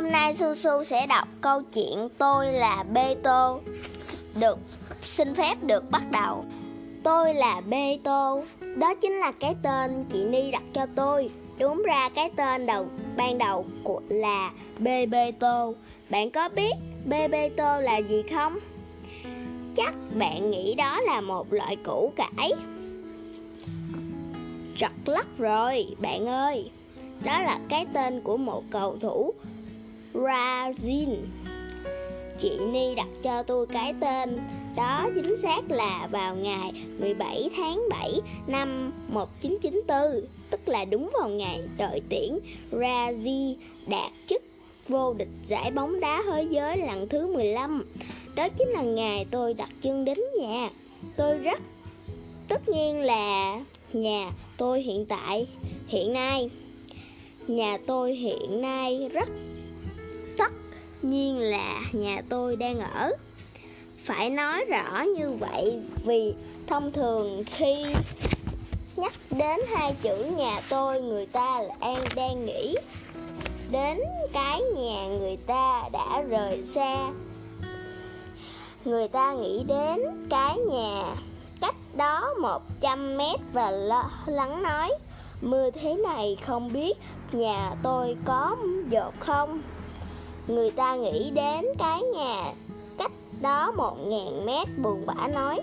Hôm nay Su Su sẽ đọc câu chuyện Tôi là Bê Tô Được, xin phép được bắt đầu. Tôi là Bê Tô Đó chính là cái tên chị Ni đặt cho tôi. Đúng ra cái tên đầu, ban đầu của là Bê Bê Tô Bạn có biết Bê Bê Tô là gì không? Chắc bạn nghĩ đó là một loại củ cải. Trật lắc rồi, bạn ơi. Đó là cái tên của một cầu thủ Brazil. Chị Ni đặt cho tôi cái tên. Đó chính xác là vào ngày 17 tháng 7 năm 1994 Tức là đúng vào ngày đội tuyển Brazil đạt chức vô địch giải bóng đá thế giới lần thứ 15 Đó chính là ngày tôi đặt chân đến nhà. Tôi rất tất nhiên là nhà tôi hiện tại, hiện nay. Nhà tôi hiện nay rất tất nhiên là nhà tôi đang ở. Phải nói rõ như vậy vì thông thường khi nhắc đến hai chữ nhà tôi, người ta đang đang nghĩ đến cái nhà người ta đã rời xa. Người ta nghĩ đến cái nhà cách đó 100 mét và lắng nói, Mưa thế này không biết nhà tôi có dột không? Người ta nghĩ đến cái nhà cách đó một ngàn mét, buồn bã nói.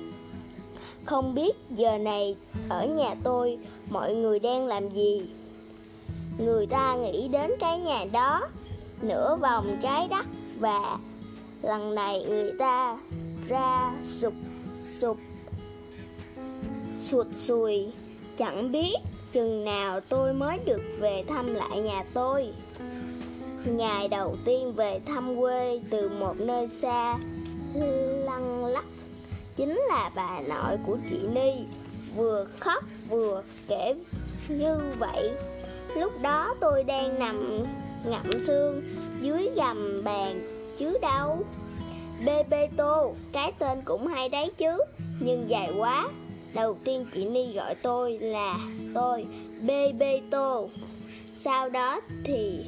Không biết giờ này ở nhà tôi mọi người đang làm gì. Người ta nghĩ đến cái nhà đó nửa vòng trái đất và lần này người ta ra sụp sụp, sụt sùi. Chẳng biết chừng nào tôi mới được về thăm lại nhà tôi ngày đầu tiên về thăm quê từ một nơi xa lăng lắc chính là bà nội của chị Ni. Vừa khóc vừa kể như vậy. Lúc đó tôi đang nằm ngậm xương dưới gầm bàn chứ đâu. Bê Bê Tô, cái tên cũng hay đấy chứ Nhưng dài quá. Đầu tiên chị Ni gọi tôi là tôi Bê Bê Tô. Sau đó thì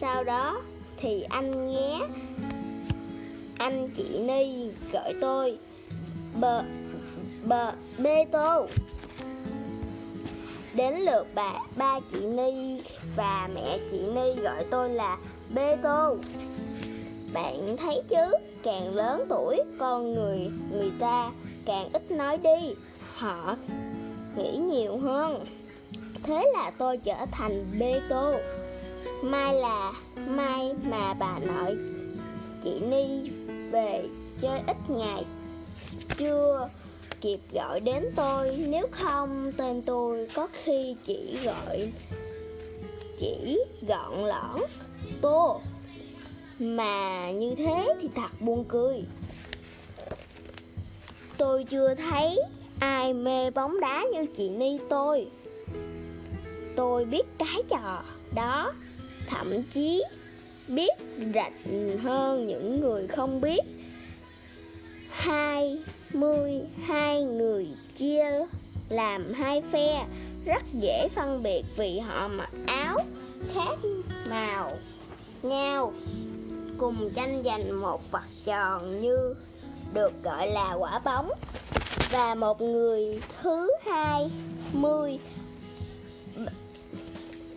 sau đó thì anh nghe Anh chị Ni gọi tôi Bờ Bờ Bê Tô. Đến lượt bà ba chị Ni và mẹ chị Ni gọi tôi là Bê Tô. Bạn thấy chứ, càng lớn tuổi con người người ta càng ít nói đi. Họ nghĩ nhiều hơn. Thế là tôi trở thành bê tô mai là mai mà bà nội chị ni về chơi ít ngày. Chưa kịp gọi đến tôi, nếu không tên tôi có khi chỉ gọi, chỉ gọn lõn tô. Mà như thế thì thật buồn cười. Tôi chưa thấy ai mê bóng đá như chị Ni tôi. Tôi biết cái trò đó. Thậm chí biết rạch hơn những người không biết. Hai mươi hai người chia làm hai phe, rất dễ phân biệt vì họ mặc áo khác màu nhau. Cùng tranh giành một vật tròn như được gọi là quả bóng. Và một người thứ hai mươi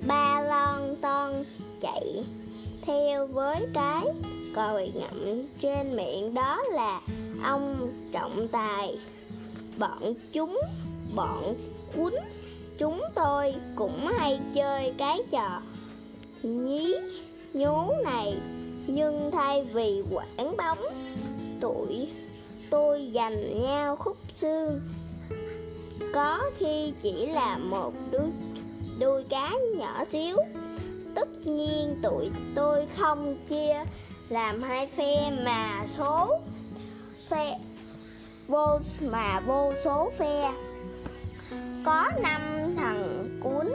ba lon ton chạy theo với cái còi ngậm trên miệng. Đó là ông trọng tài. Bọn chúng, bọn quýnh chúng tôi cũng hay chơi cái trò nhí nhố này. Nhưng thay vì quảng bóng tuổi tôi dành nhau khúc xương. Có khi chỉ là một đuôi đuôi cá nhỏ xíu tất nhiên tụi tôi không chia làm hai phe mà số phe, vô, mà vô số phe. Có năm thằng cuốn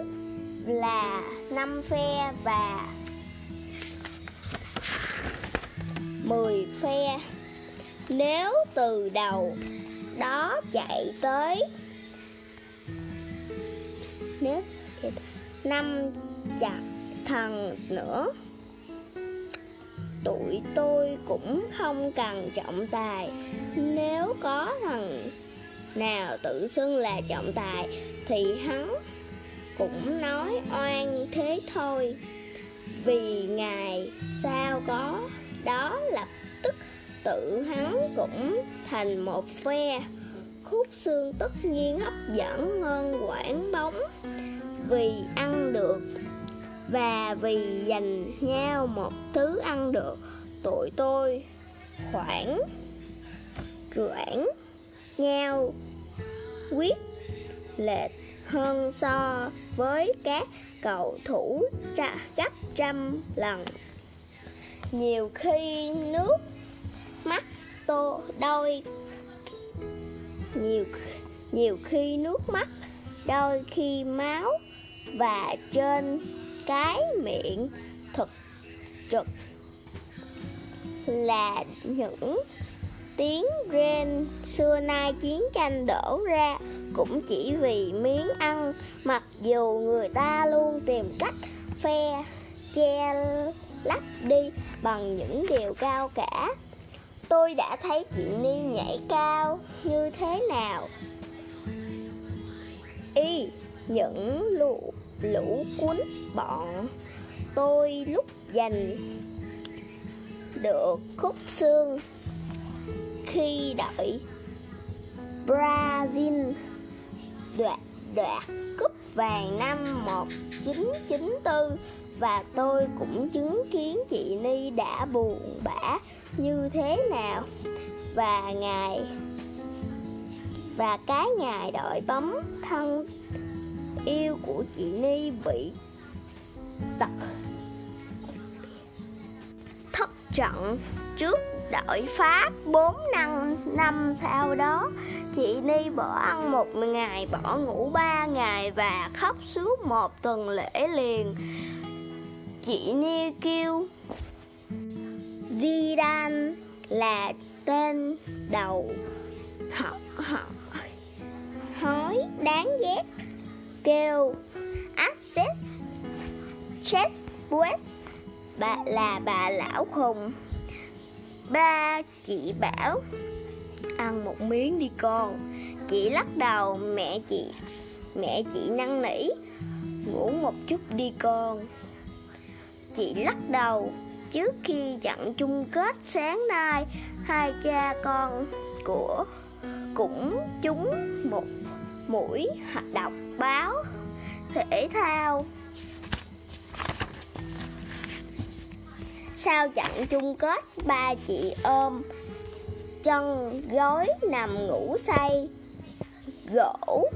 là năm phe và mười phe. Nếu từ đầu đó chạy tới, nếu, năm chặt thần nữa. Tụi tôi cũng không cần trọng tài. Nếu có thằng nào tự xưng là trọng tài, thì hắn cũng nói oan thế thôi. Vì ngày sau có, đó lập tức tự hắn cũng thành một phe. Khúc xương tất nhiên hấp dẫn hơn quảng bóng. Vì ăn được và vì dành nhau một thứ ăn được, tụi tôi khoảng rãng nhau quyết lệch hơn so với các cầu thủ gấp trăm lần. Nhiều khi nước mắt tô đôi, nhiều nhiều khi nước mắt đôi khi máu và trên cái miệng thực trực là những tiếng rên. Xưa nay chiến tranh đổ ra cũng chỉ vì miếng ăn, mặc dù người ta luôn tìm cách phe che lấp đi bằng những điều cao cả. Tôi đã thấy chị ni nhảy cao như thế nào? Y, những lũ lũ cuốn bọn tôi lúc giành được khúc xương khi đợi Brazil đoạt đoạt cúp vàng năm 1994 và tôi cũng chứng kiến chị Ni đã buồn bã như thế nào. Và ngày, và cái ngày đội bóng thân yêu của chị Ni bị tật. Thất trận trước đội Pháp 4 năm năm sau đó, chị Ni bỏ ăn một ngày, bỏ ngủ ba ngày và khóc suốt một tuần lễ liền. Chị Ni kêu, Zidane là tên đầu. Họ họ hói đáng ghét kêu. Access Chest, West. Bà là bà lão khùng ba, chị bảo. Ăn một miếng đi con. Chị lắc đầu, mẹ chị mẹ chị năn nỉ. Ngủ một chút đi con. Chị lắc đầu, trước khi trận chung kết sáng nay, hai cha con của cũng trúng một mũi độc báo thể thao. Sau trận chung kết, ba chị ôm chân gối nằm ngủ say, gỗ.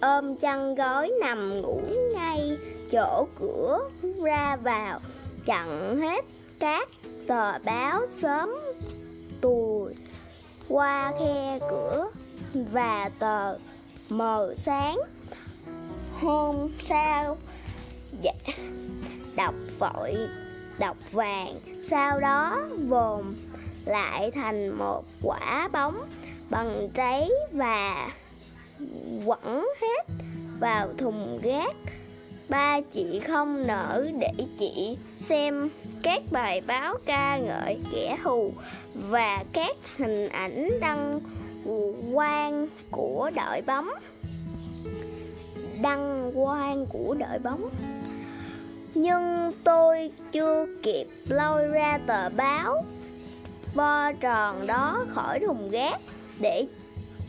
Ôm chân gối nằm ngủ ngay chỗ cửa ra vào. Chặn hết các tờ báo sớm qua khe cửa và tờ mờ sáng. Hôm sau dạ, đọc vội đọc vàng. Sau đó vồn lại thành một quả bóng bằng giấy và quẳng hết vào thùng rác ba chị không nỡ để chị xem các bài báo ca ngợi kẻ thù và các hình ảnh đăng quang của đội bóng. Đăng quang của đội bóng. Nhưng tôi chưa kịp lôi ra tờ báo. Vo tròn đó khỏi thùng rác để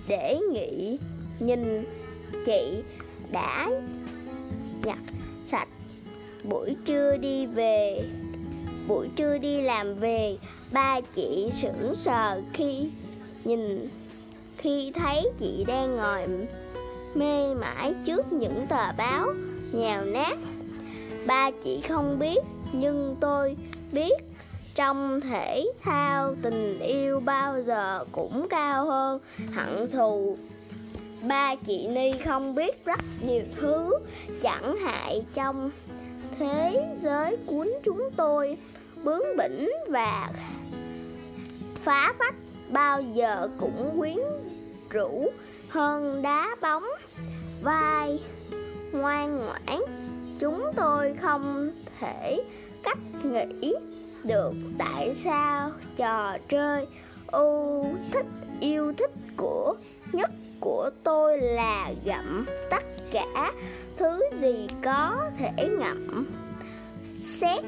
để nghĩ, nhìn chị đã nhặt sạch. Buổi trưa đi về buổi trưa đi làm về, ba chị sững sờ khi nhìn, khi thấy chị đang ngồi mê mãi trước những tờ báo nhào nát. Ba chị không biết, nhưng tôi biết trong thể thao tình yêu bao giờ cũng cao hơn. Hận thù, ba chị ni không biết rất nhiều thứ chẳng hại trong thế giới cuốn chúng tôi bướng bỉnh và phá vách, bao giờ cũng quyến rũ hơn đá bóng, vai ngoan ngoãn. Chúng tôi không thể cách nghĩ được. Tại sao trò chơi ưu thích, yêu thích của, nhất của tôi là gặm tất cả thứ gì có thể ngậm? Xét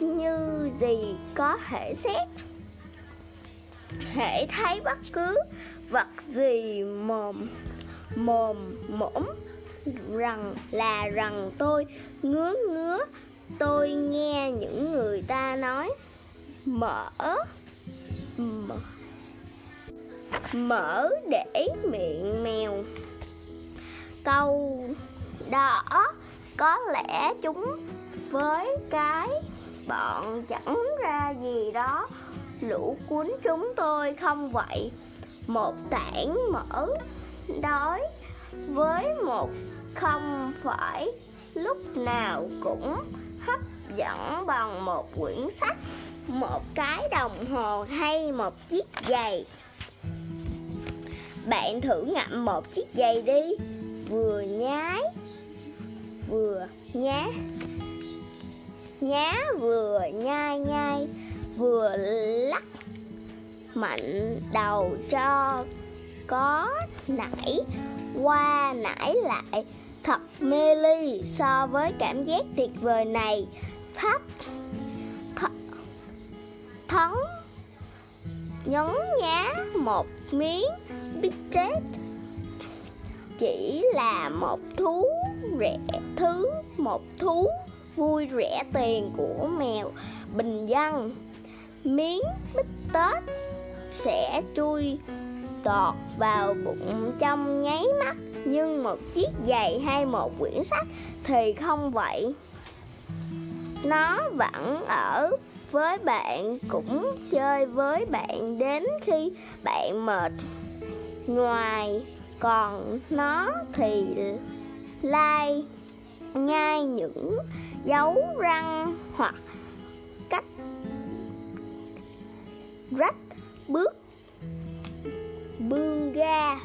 như gì có thể xét? Hễ thấy bất cứ vật gì mồm mồm mõm rằng là rằng tôi ngứa ngứa tôi nghe những người ta nói. Mở mở, mở để miệng mèo. Câu đó, có lẽ chúng với cái bọn chẳng ra gì đó. Lũ cuốn chúng tôi không vậy. Một tảng mở đói với một không phải. Lúc nào cũng hấp dẫn bằng một quyển sách, một cái đồng hồ hay một chiếc giày. Bạn thử ngậm một chiếc giày đi, vừa nhái vừa nhá. Nhá vừa nhai nhai, vừa lắc mạnh đầu cho có nảy, qua nảy lại thật mê ly so với cảm giác tuyệt vời này. Thấp th thấn nhấn nhá một miếng bít tết, chỉ là một thú rẻ thứ, một thú vui rẻ tiền của mèo bình dân. Miếng bít tết sẽ chui tọt vào bụng trong nháy mắt, nhưng một chiếc giày hay một quyển sách thì không vậy. Nó vẫn ở với bạn, cũng chơi với bạn đến khi bạn mệt. Ngoài còn nó thì lai nhai những dấu răng hoặc cách rách bước bươn ra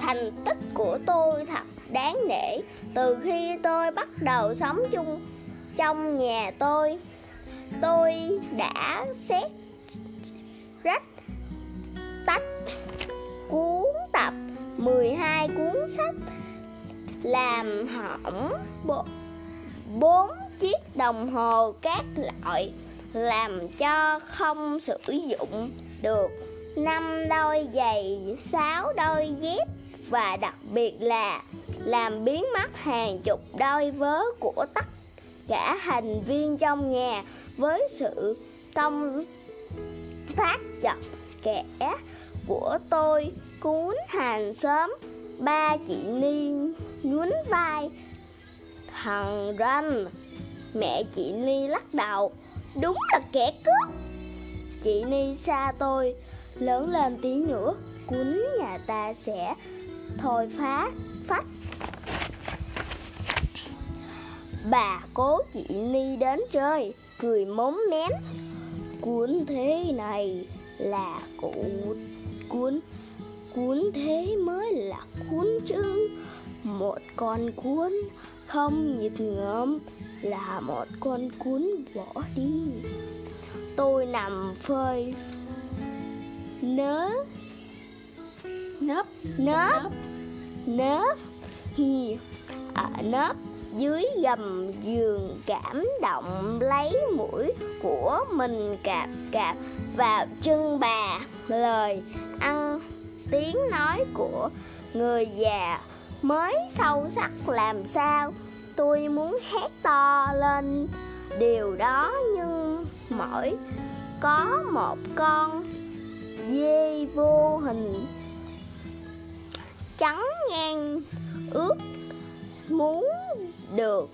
thành tích của tôi thật đáng nể. Từ khi tôi bắt đầu sống chung trong nhà tôi tôi đã xét rách tách cuốn tập 12 cuốn sách làm hỏng bốn chiếc đồng hồ các loại, làm cho không sử dụng được. Năm đôi giày, sáu đôi dép và đặc biệt là làm biến mất hàng chục đôi vớ của tất cả thành viên trong nhà với sự công tác chặt kẽ của tôi. Cuốn hàng sớm ba chị Niên nhún vai. Thằng ranh mẹ chị Ni lắc đầu. Đúng là kẻ cướp. Chị Ni xa tôi, lớn lên tí nữa, cuốn nhà ta sẽ thôi phá, phách. Bà cố chị Ni đến chơi, cười móm mém. Cuốn thế này là cụ, cuốn cuốn thế mới là cuốn chứ một con cuốn không nhịp ngợm là một con cuốn bỏ đi. Tôi nằm phơi, nớ, nấp nấp nấp hi ở à, nấp dưới gầm giường cảm động lấy mũi của mình cạp cạp vào chân bà. Lời ăn tiếng nói của người già mới sâu sắc làm sao, tôi muốn hét to lên. Điều đó nhưng mỗi có một con dê vô hình. Trắng ngang ướt muốn được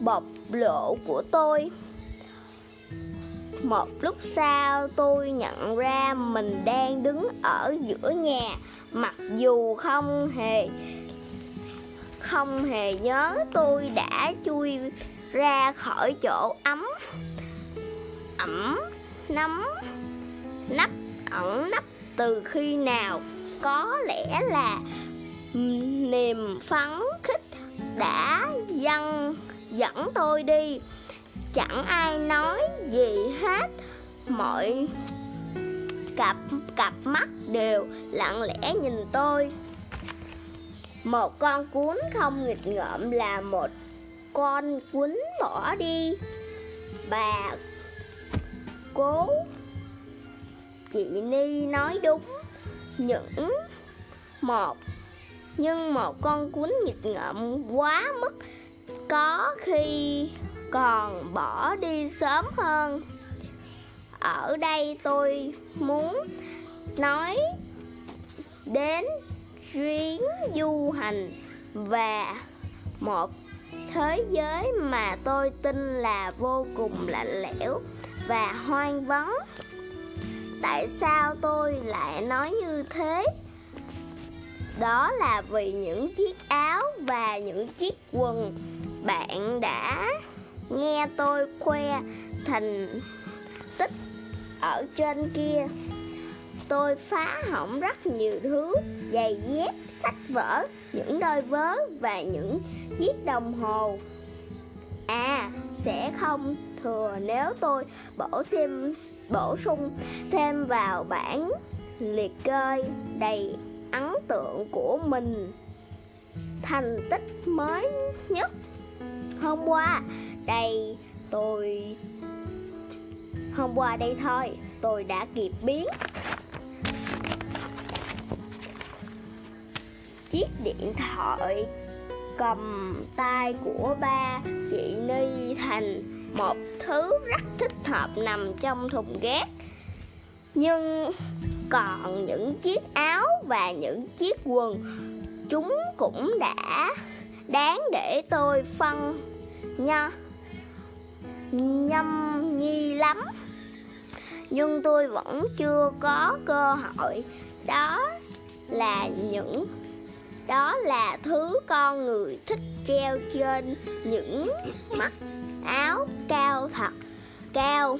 bộc lộ của tôi một lúc sau, tôi nhận ra mình đang đứng ở giữa nhà. Mặc dù không hề không hề nhớ, tôi đã chui ra khỏi chỗ ấm, ẩm nắm nắp, ẩn nấp từ khi nào. Có lẽ là niềm phấn khích đã dâng, dẫn tôi đi chẳng ai nói gì hết. Mọi cặp cặp mắt đều lặng lẽ nhìn tôi. Một con cuốn không nghịch ngợm là một con cuốn bỏ đi. Bà cố chị ni nói đúng. Những một, nhưng một con cuốn nghịch ngợm quá mức có khi còn bỏ đi sớm hơn. Ở đây tôi muốn nói đến chuyến du hành và một thế giới mà tôi tin là vô cùng lạnh lẽo và hoang vắng. Tại sao tôi lại nói như thế? Đó là vì những chiếc áo và những chiếc quần bạn đã nghe tôi khoe thành tích ở trên kia. Tôi phá hỏng rất nhiều thứ, giày dép, sách vở, những đôi vớ và những chiếc đồng hồ. À sẽ không thừa nếu tôi bổ thêm, bổ sung thêm vào bản liệt kê đầy ấn tượng của mình. Thành tích mới nhất hôm qua đây, tôi hôm qua đây thôi, tôi đã kịp biến. Chiếc điện thoại cầm tay của ba chị Ni thành, một thứ rất thích hợp nằm trong thùng ghét nhưng còn những chiếc áo và những chiếc quần, chúng cũng đã đáng để tôi phân nha nhâm nhi lắm. Nhưng tôi vẫn chưa có cơ hội. Đó là những đó là thứ con người thích treo trên những mắt áo cao thật cao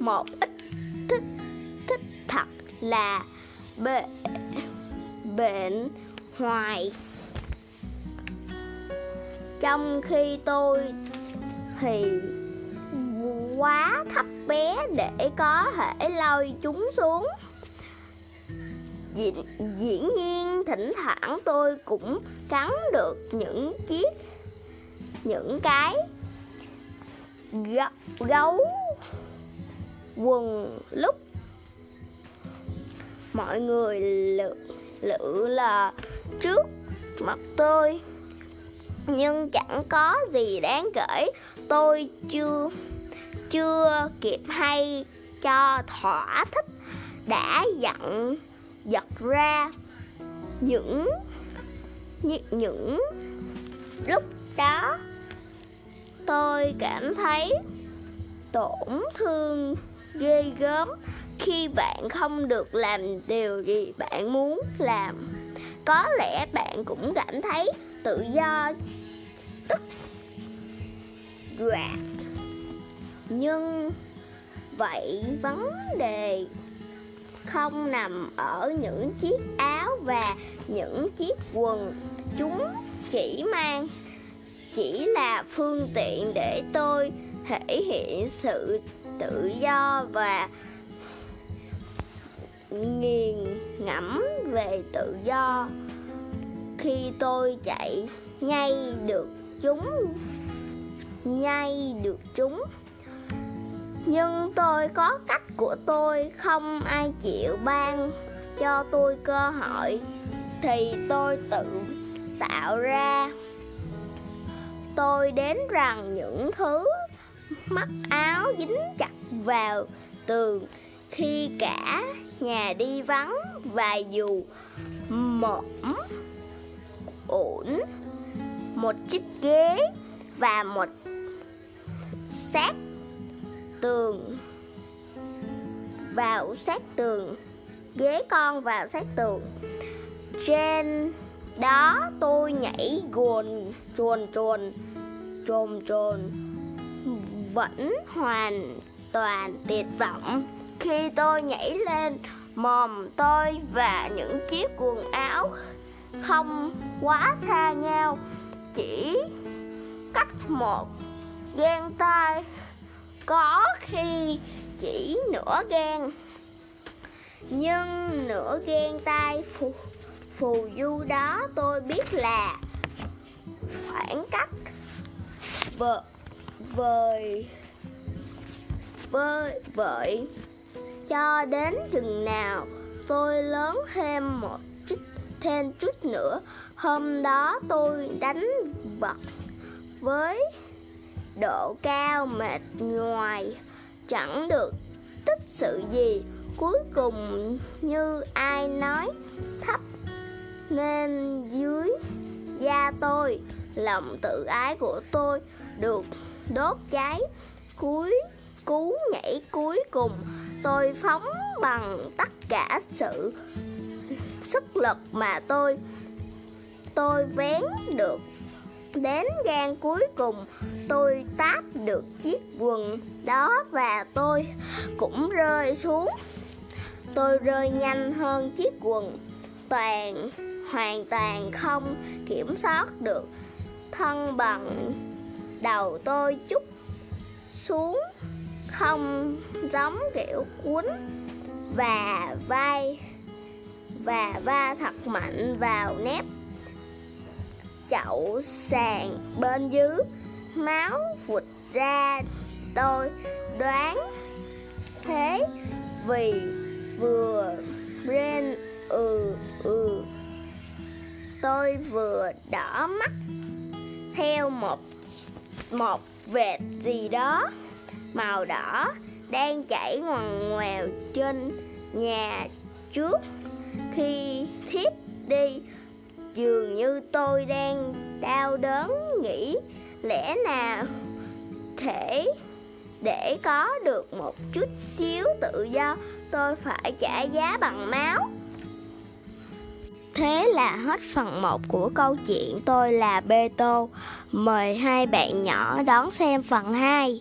một ít thích thích thật là bệ, bệnh hoài. Trong khi tôi thì quá thấp bé để có thể lôi chúng xuống. Diễn, diễn nhiên thỉnh thoảng tôi cũng cắn được những chiếc những cái gấu quần lúc mọi người lự, lự là trước mặt tôi. Nhưng chẳng có gì đáng kể tôi chưa chưa kịp hay cho thỏa thích đã giận giật ra những những, những lúc đó. Tôi cảm thấy tổn thương ghê gớm khi bạn không được làm điều gì bạn muốn làm. Có lẽ bạn cũng cảm thấy tự do tức đoạt nhưng vậy vấn đề không nằm ở những chiếc áo và những chiếc quần. Chúng chỉ mang, chỉ là phương tiện để tôi thể hiện sự tự do và nghiền ngẫm về tự do. Khi tôi chạy nhây được chúng nhây được chúng nhưng tôi có cách của tôi, không ai chịu ban cho tôi cơ hội. Thì tôi tự tạo ra. Tôi đến rằng những thứ mắt áo dính chặt vào tường, khi cả nhà đi vắng và dù mõm ổn một chiếc ghế và một xác tường. Vào sát tường, ghế con vào sát tường. Trên đó tôi nhảy guồn, chuồn chuồn trồm trồn vẫn hoàn toàn tuyệt vọng. Khi tôi nhảy lên, mồm tôi và những chiếc quần áo không quá xa nhau. Chỉ cách một gan tay có khi chỉ nửa gan nhưng nửa gan tay phù, phù du đó tôi biết là khoảng cách vợ vời vơi vợi. Cho đến chừng nào tôi lớn thêm một chút thêm chút nữa hôm đó tôi đánh vật với độ cao mệt ngoài chẳng được tích sự gì. Cuối cùng như ai nói thấp nên dưới da tôi. Lòng tự ái của tôi được đốt cháy. Cuối, cú nhảy cuối cùng, tôi phóng bằng tất cả sự sức lực mà tôi tôi vén được đến gan cuối cùng, tôi táp được chiếc quần đó và tôi cũng rơi xuống. Tôi rơi nhanh hơn chiếc quần, toàn, hoàn toàn không kiểm soát được thân bằng đầu tôi chút xuống, không giống kiểu cuốn và vai, và va thật mạnh vào nếp chậu sàn bên dưới. Máu vụt ra, tôi đoán thế vì vừa rên ừ ừ. Tôi vừa đỏ mắt theo một một vệt gì đó màu đỏ đang chảy ngoằn ngoèo trên nhà trước. Khi thiếp đi dường như tôi đang đau đớn nghĩ lẽ nào thể để có được một chút xíu tự do, tôi phải trả giá bằng máu Thế là hết phần 1 của câu chuyện Tôi là Bê Tô. Mời hai bạn nhỏ đón xem phần 2.